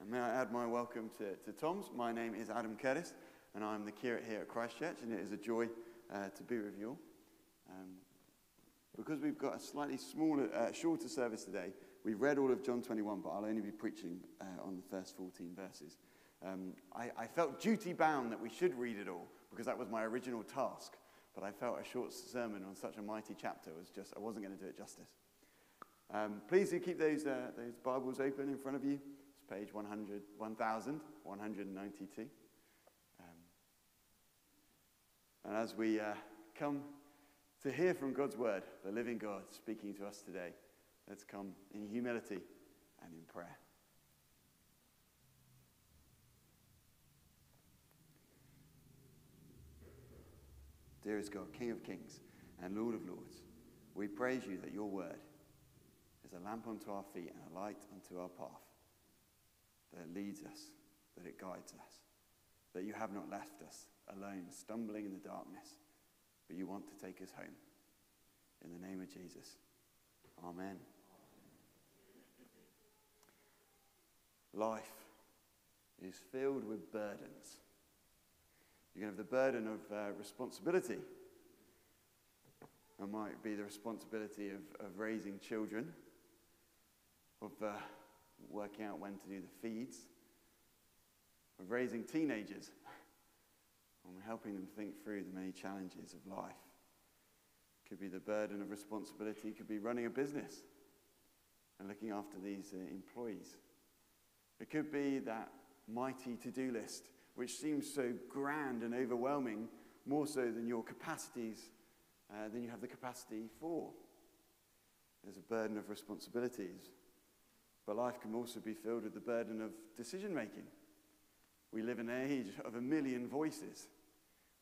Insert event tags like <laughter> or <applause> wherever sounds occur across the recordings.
And may I add my welcome to, to Tom's? My name is Adam Curtis, and I'm the curate here at Christchurch, and it is a joy uh, to be with you all. Um, because we've got a slightly smaller, uh, shorter service today, we've read all of John 21, but I'll only be preaching uh, on the first 14 verses. Um, I, I felt duty bound that we should read it all, because that was my original task. But I felt a short sermon on such a mighty chapter was just, I wasn't going to do it justice. Um, please do keep those, uh, those Bibles open in front of you. It's page 100, 1192. Um, and as we uh, come to hear from God's word, the living God speaking to us today, let's come in humility and in prayer. Dearest God, King of kings and Lord of lords, we praise you that your word is a lamp unto our feet and a light unto our path, that it leads us, that it guides us, that you have not left us alone, stumbling in the darkness, but you want to take us home. In the name of Jesus. Amen. Life is filled with burdens. You can have the burden of uh, responsibility. It might be the responsibility of, of raising children, of uh, working out when to do the feeds, of raising teenagers, and helping them think through the many challenges of life. Could be the burden of responsibility, it could be running a business and looking after these uh, employees. It could be that mighty to do list which seems so grand and overwhelming, more so than your capacities, uh, than you have the capacity for. There's a burden of responsibilities. But life can also be filled with the burden of decision making. We live in an age <laughs> of a million voices.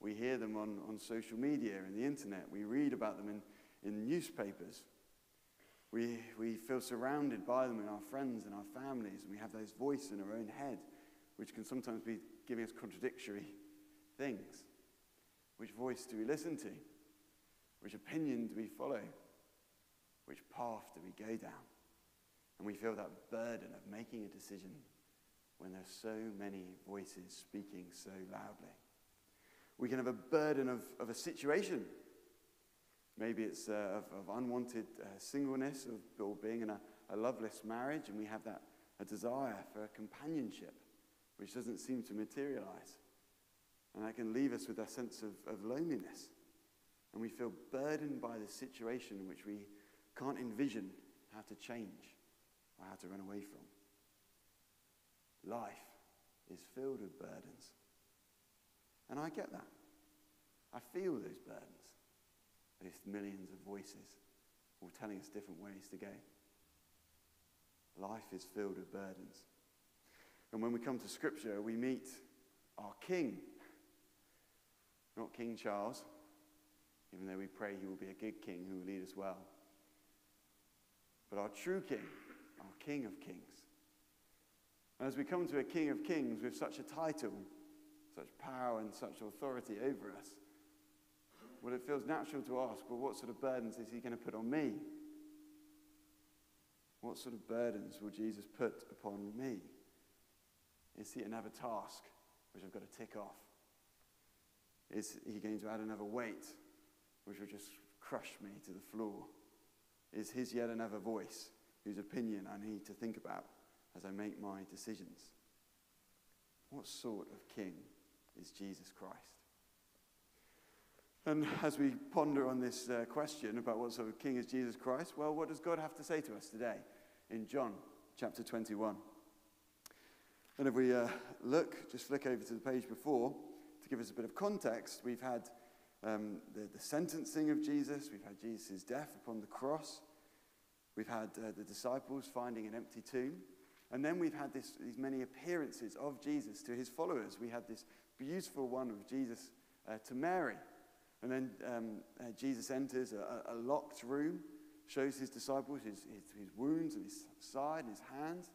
We hear them on, on social media and the internet. We read about them in, in newspapers. We, we feel surrounded by them in our friends and our families, and we have those voices in our own head, which can sometimes be giving us contradictory <laughs> things. Which voice do we listen to? Which opinion do we follow? Which path do we go down? And we feel that burden of making a decision when there's so many voices speaking so loudly. We can have a burden of, of a situation. Maybe it's uh, of, of, unwanted uh, singleness of, or being in a, a loveless marriage, and we have that a desire for a companionship which doesn't seem to materialize. And that can leave us with a sense of, of loneliness. And we feel burdened by the situation which we can't envision how to change or had to run away from. Life is filled with burdens. And I get that. I feel those burdens. Those millions of voices all telling us different ways to go. Life is filled with burdens. And when we come to Scripture, we meet our King. Not King Charles, even though we pray he will be a good king who will lead us well. But our true King, our King of Kings. And as we come to a King of Kings with such a title, such power and such authority over us, well, it feels natural to ask, well, what sort of burdens is he going to put on me? What sort of burdens will Jesus put upon me? Is he another task which I've got to tick off? Is he going to add another weight which will just crush me to the floor? Is his yet another voice whose opinion I need to think about as I make my decisions? What sort of king is Jesus Christ? And as we ponder on this uh, question about what sort of king is Jesus Christ, well, what does God have to say to us today in John chapter 21? And if we uh, look, just flick over to the page before to give us a bit of context, we've had um, the, the, sentencing of Jesus, we've had Jesus' death upon the cross, we've had uh, the disciples finding an empty tomb, and then we've had this, these many appearances of Jesus to his followers. We had this beautiful one of Jesus uh, to Mary. And then um, uh, Jesus enters a, a, locked room, shows his disciples his, his, his wounds and his side and his hands.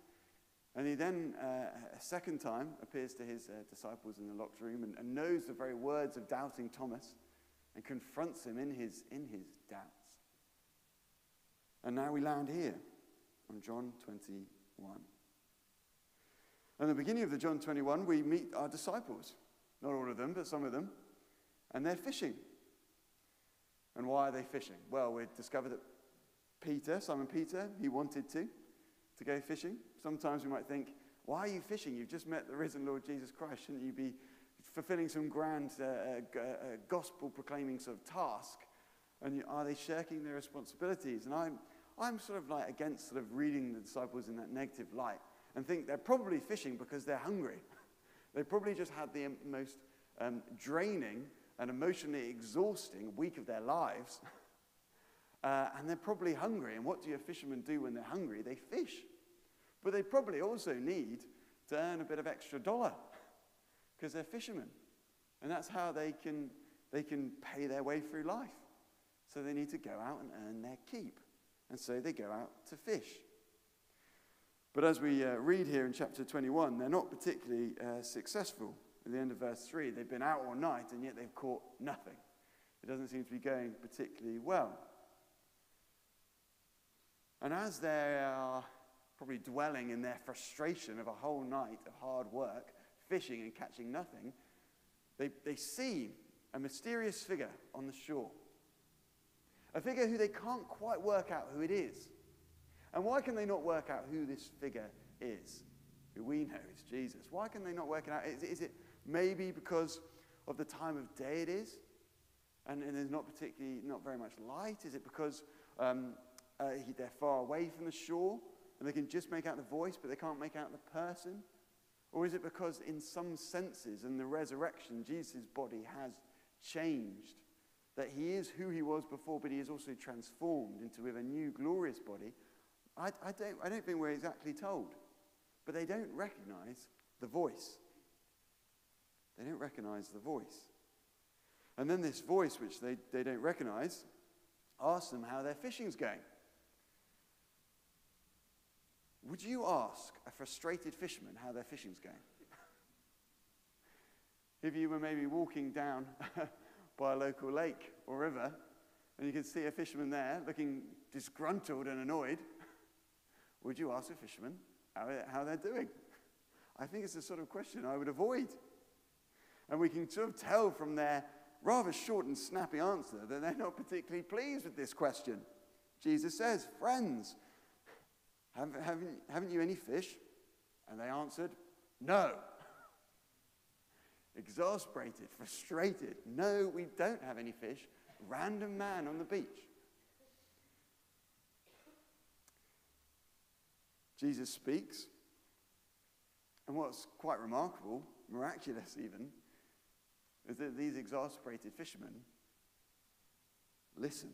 And he then, uh, a second time, appears to his uh, disciples in the locked room and, and, knows the very words of doubting Thomas and confronts him in his, in his doubts. And now we land here on John 21. And at the beginning of the John 21, we meet our disciples. Not all of them, but some of them. And they're fishing. And why are they fishing? Well, we discovered that Peter, Simon Peter, he wanted to, to go fishing. Sometimes we might think, why are you fishing? You've just met the risen Lord Jesus Christ. Shouldn't you be fulfilling some grand uh, uh, uh, gospel proclaiming sort of task? And are they shirking their responsibilities? And I'm, I'm sort of like against sort of reading the disciples in that negative light and think they're probably fishing because they're hungry. <laughs> they probably just had the most um, draining and emotionally exhausting week of their lives. <laughs> uh, and they're probably hungry. And what do your fishermen do when they're hungry? They fish. But they probably also need to earn a bit of extra dollar <laughs> because they're fishermen. And that's how they can, they can pay their way through life. So they need to go out and earn their keep. And so they go out to fish. But as we uh, read here in chapter 21, they're not particularly uh, successful. At the end of verse 3, they've been out all night and yet they've caught nothing. It doesn't seem to be going particularly well. And as they are probably dwelling in their frustration of a whole night of hard work, fishing and catching nothing, they, they see a mysterious figure on the shore. A figure who they can't quite work out who it is. And why can they not work out who this figure is? Who we know is Jesus. Why can they not work it out? Is, is it maybe because of the time of day it is? And, and there's not particularly, not very much light? Is it because um, uh, he, they're far away from the shore and they can just make out the voice, but they can't make out the person? Or is it because, in some senses, in the resurrection, Jesus' body has changed? That he is who he was before, but he is also transformed into a new glorious body I, I, don't, I don't think we're exactly told. But they don't recognize the voice. They don't recognize the voice. And then this voice, which they, they don't recognize, asks them how their fishing's going. Would you ask a frustrated fisherman how their fishing's going? <laughs> if you were maybe walking down <laughs> by a local lake or river and you could see a fisherman there looking disgruntled and annoyed, <laughs> would you ask a fisherman how, they're doing? I think it's the sort of question I would avoid. And we can sort of tell from their rather short and snappy answer that they're not particularly pleased with this question. Jesus says, Friends, have, haven't, haven't you any fish? And they answered, No. Exasperated, frustrated. No, we don't have any fish. Random man on the beach. Jesus speaks. And what's quite remarkable, miraculous even, is that these exasperated fishermen listen.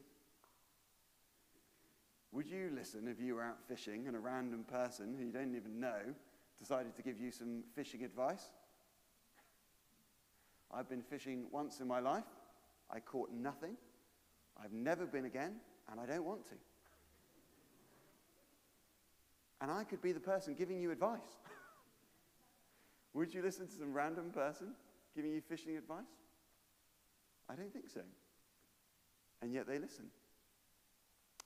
Would you listen if you were out fishing and a random person who you don't even know decided to give you some fishing advice? I've been fishing once in my life. I caught nothing. I've never been again, and I don't want to and I could be the person giving you advice. <laughs> Would you listen to some random person giving you fishing advice? I don't think so. And yet they listen.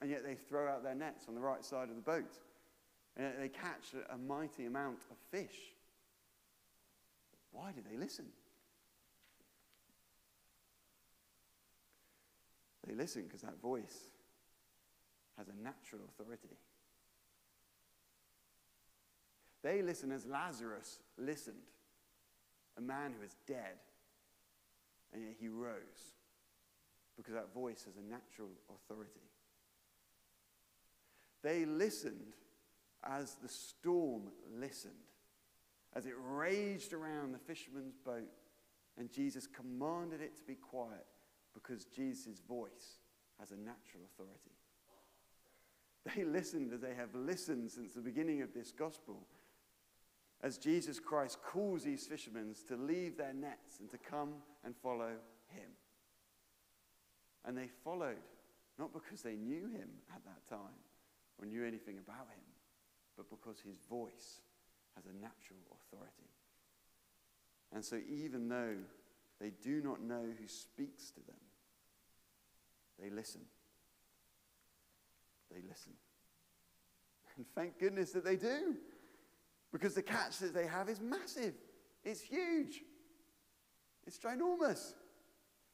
And yet they throw out their nets on the right side of the boat. And they catch a mighty amount of fish. Why do they listen? Listen because that voice has a natural authority. They listen as Lazarus listened, a man who is dead, and yet he rose because that voice has a natural authority. They listened as the storm listened, as it raged around the fisherman's boat, and Jesus commanded it to be quiet because Jesus' voice has a natural authority. They listened as they have listened since the beginning of this gospel as Jesus Christ calls these fishermen to leave their nets and to come and follow him. And they followed, not because they knew him at that time or knew anything about him, but because his voice has a natural authority. And so, even though they do not know who speaks to them, they listen. They listen. And thank goodness that they do. Because the catch that they have is massive, it's huge, it's ginormous.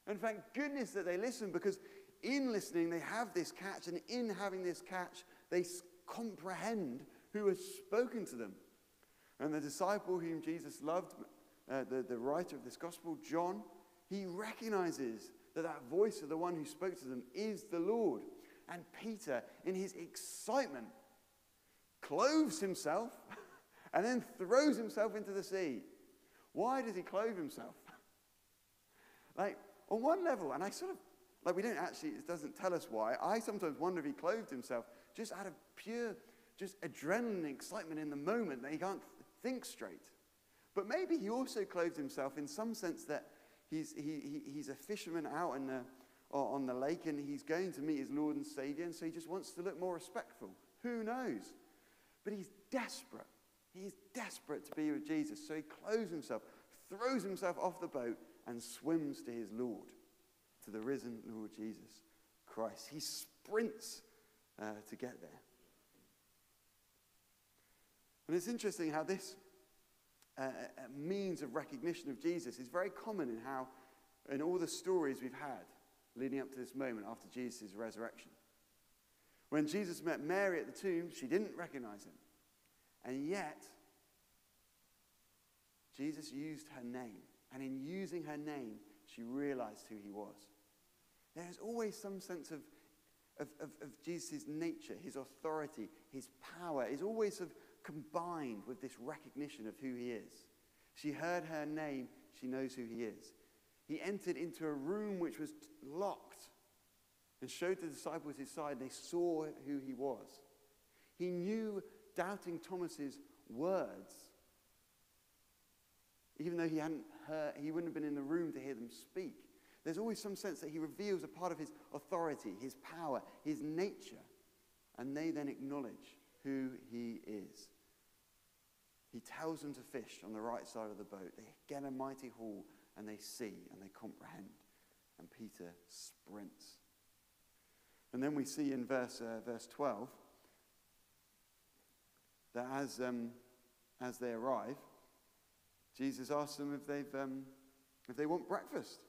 And thank goodness that they listen because in listening, they have this catch, and in having this catch, they comprehend who has spoken to them. And the disciple whom Jesus loved, uh, the, the writer of this gospel, John, he recognizes that that voice of the one who spoke to them is the Lord. And Peter, in his excitement, clothes himself <laughs> and then throws himself into the sea. Why does he clothe himself? <laughs> like, on one level, and I sort of, like, we don't actually, it doesn't tell us why. I sometimes wonder if he clothed himself just out of pure, just adrenaline excitement in the moment that he can't think straight. But maybe he also clothed himself in some sense that he's, he, he, he's a fisherman out in the, on the lake and he's going to meet his Lord and Savior, and so he just wants to look more respectful. Who knows? But he's desperate. He's desperate to be with Jesus. So he clothes himself, throws himself off the boat, and swims to his Lord, to the risen Lord Jesus Christ. He sprints uh, to get there. And it's interesting how this uh, means of recognition of Jesus is very common in how, in all the stories we've had leading up to this moment after Jesus' resurrection. When Jesus met Mary at the tomb, she didn't recognize him. And yet, Jesus used her name. And in using her name, she realized who he was. There is always some sense of, of, of, of Jesus' nature, his authority, his power is always of combined with this recognition of who he is. She heard her name, she knows who he is. He entered into a room which was locked and showed the disciples his side. They saw who he was. He knew doubting Thomas's words, even though he hadn't heard, he wouldn't have been in the room to hear them speak. There's always some sense that he reveals a part of his authority, his power, his nature, and they then acknowledge who he is. He tells them to fish on the right side of the boat. They get a mighty haul and they see and they comprehend. And Peter sprints. And then we see in verse, uh, verse 12 that as, um, as they arrive, Jesus asks them if, they've, um, if they want breakfast.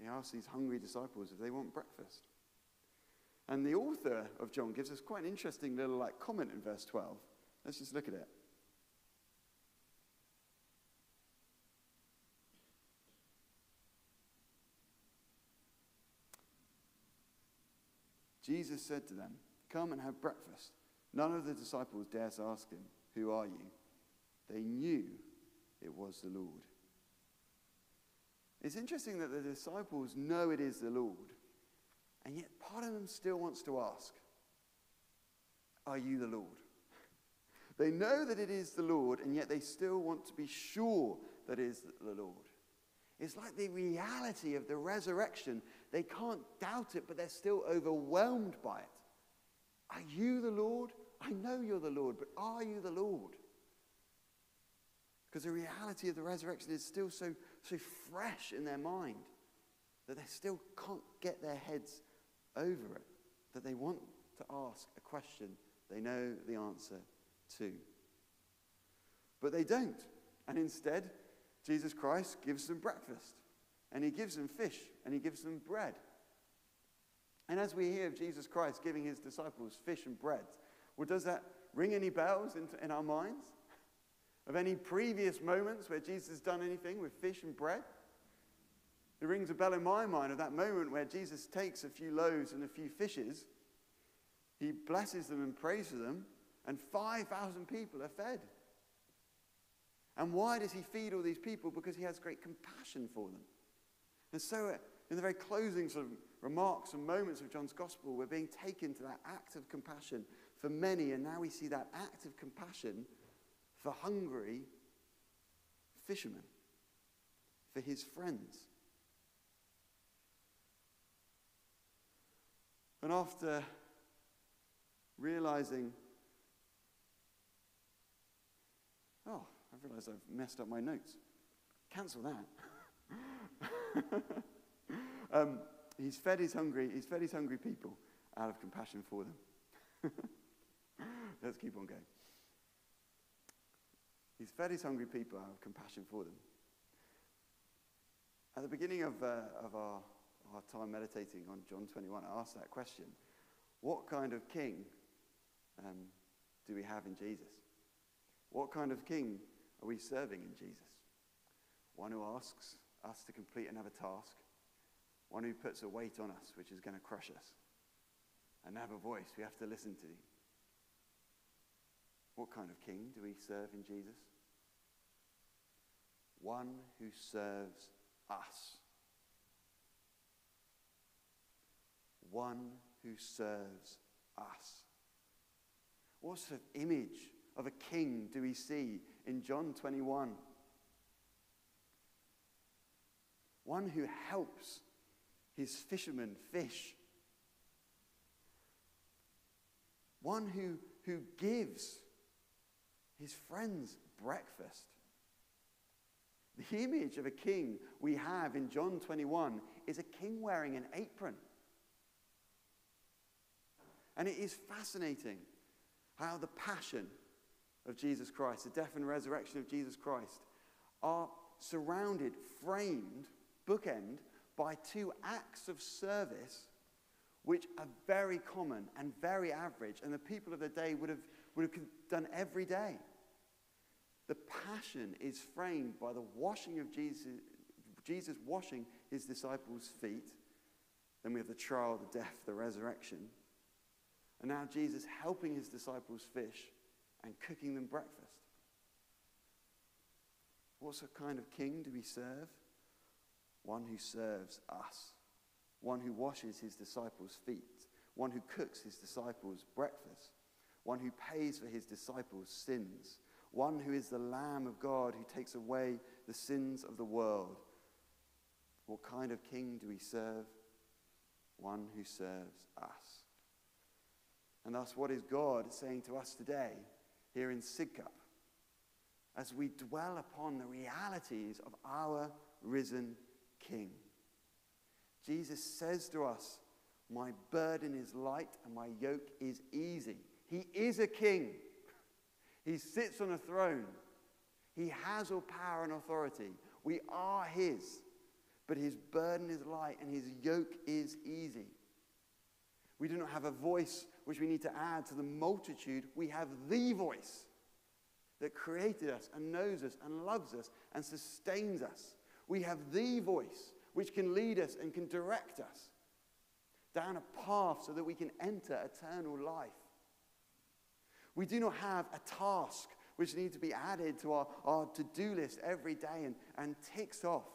He asks these hungry disciples if they want breakfast. And the author of John gives us quite an interesting little like comment in verse 12. Let's just look at it. Jesus said to them, Come and have breakfast. None of the disciples dared ask him, Who are you? They knew it was the Lord. It's interesting that the disciples know it is the Lord, and yet part of them still wants to ask, Are you the Lord? <laughs> They know that it is the Lord, and yet they still want to be sure that it is the Lord. It's like the reality of the resurrection. They can't doubt it, but they're still overwhelmed by it. Are you the Lord? I know you're the Lord, but are you the Lord? Because the reality of the resurrection is still so, so fresh in their mind that they still can't get their heads over it, that they want to ask a question they know the answer to. But they don't. And instead, Jesus Christ gives them breakfast, and he gives them fish, and he gives them bread. And as we hear of Jesus Christ giving his disciples fish and bread, well, does that ring any bells in, in our minds? Of any previous moments where Jesus has done anything with fish and bread? It rings a bell in my mind of that moment where Jesus takes a few loaves and a few fishes, he blesses them and prays for them, and 5,000 people are fed. And why does he feed all these people? Because he has great compassion for them. And so, uh, in the very closing sort of remarks and moments of John's gospel, we're being taken to that act of compassion for many, and now we see that act of compassion for hungry fishermen, for his friends. And after realizing, oh, I've realized I've messed up my notes. Cancel that. <laughs> um, he's fed his hungry, he's fed his hungry people out of compassion for them. <laughs> Let's keep on going. He's fed his hungry people. out of compassion for them. At the beginning of, uh, of our, our time meditating on John 21, I asked that question What kind of king um, do we have in Jesus? What kind of king are we serving in Jesus? One who asks us to complete another task, one who puts a weight on us which is going to crush us, another voice we have to listen to. What kind of king do we serve in Jesus? One who serves us. One who serves us. What sort of image of a king do we see in John 21? One who helps his fishermen fish. One who, who gives his friends breakfast. The image of a king we have in John 21 is a king wearing an apron. And it is fascinating how the passion of Jesus Christ, the death and resurrection of Jesus Christ, are surrounded, framed, bookend by two acts of service which are very common and very average, and the people of the day would have, would have done every day. The passion is framed by the washing of Jesus, Jesus washing his disciples' feet. Then we have the trial, the death, the resurrection. And now Jesus helping his disciples fish and cooking them breakfast. What sort kind of king do we serve? One who serves us, one who washes his disciples' feet, one who cooks his disciples' breakfast, one who pays for his disciples' sins, one who is the Lamb of God who takes away the sins of the world. What kind of king do we serve? One who serves us. And thus, what is God saying to us today here in Sidcup as we dwell upon the realities of our risen King? Jesus says to us, My burden is light and my yoke is easy. He is a king. He sits on a throne. He has all power and authority. We are his. But his burden is light and his yoke is easy. We do not have a voice which we need to add to the multitude. We have the voice that created us and knows us and loves us and sustains us. We have the voice which can lead us and can direct us down a path so that we can enter eternal life. We do not have a task which needs to be added to our, our to do list every day and, and ticks off.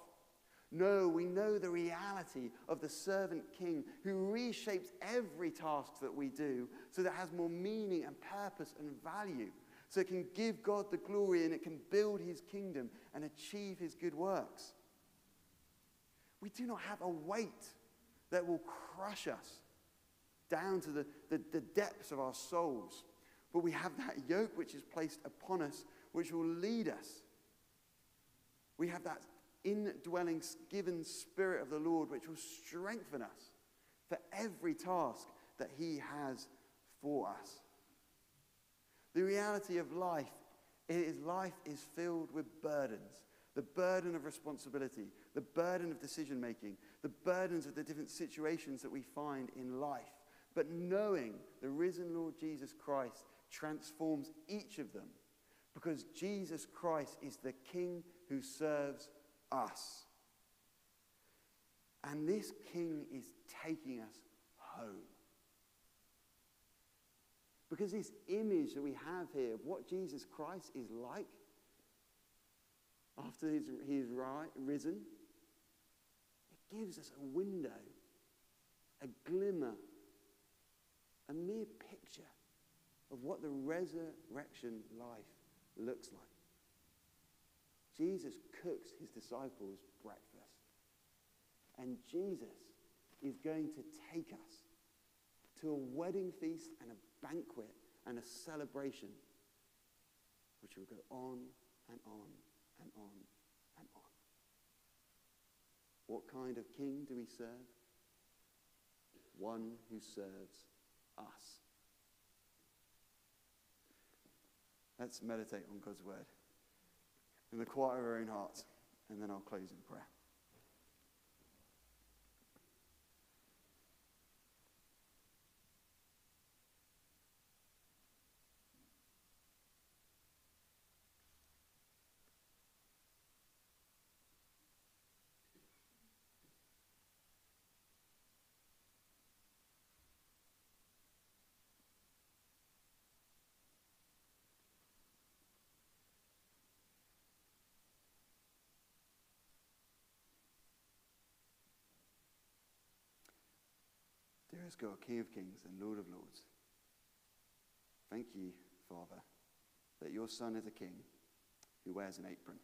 No, we know the reality of the servant king who reshapes every task that we do so that it has more meaning and purpose and value. So it can give God the glory and it can build his kingdom and achieve his good works. We do not have a weight that will crush us down to the, the, the depths of our souls. But we have that yoke which is placed upon us, which will lead us. We have that indwelling, given Spirit of the Lord, which will strengthen us for every task that He has for us. The reality of life is life is filled with burdens. The burden of responsibility, the burden of decision making, the burdens of the different situations that we find in life. But knowing the risen Lord Jesus Christ transforms each of them because Jesus Christ is the King who serves us. And this King is taking us home. Because this image that we have here of what Jesus Christ is like after he's, he's risen, it gives us a window, a glimmer, a mere picture of what the resurrection life looks like. Jesus cooks his disciples breakfast. And Jesus is going to take us to a wedding feast and a banquet and a celebration, which will go on and on and on and on. What kind of king do we serve? One who serves us. Let's meditate on God's word in the quiet of our own hearts, and then I'll close in prayer. Dearest God, King of kings and Lord of lords, thank you, Father, that your Son is a king who wears an apron.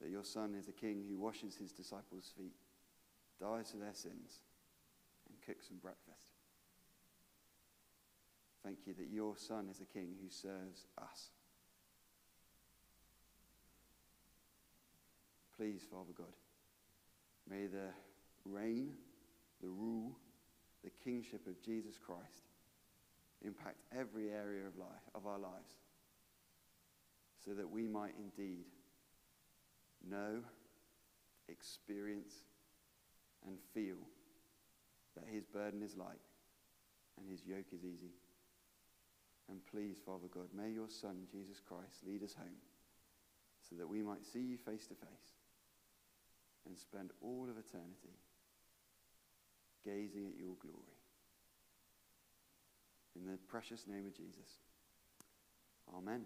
That your Son is a king who washes his disciples' feet, dies for their sins, and cooks them breakfast. Thank you that your Son is a king who serves us. Please, Father God, may the reign the rule, the kingship of Jesus Christ impact every area of life of our lives so that we might indeed know, experience, and feel that his burden is light and his yoke is easy. And please, Father God, may your Son, Jesus Christ, lead us home so that we might see you face to face and spend all of eternity gazing at your glory. In the precious name of Jesus. Amen.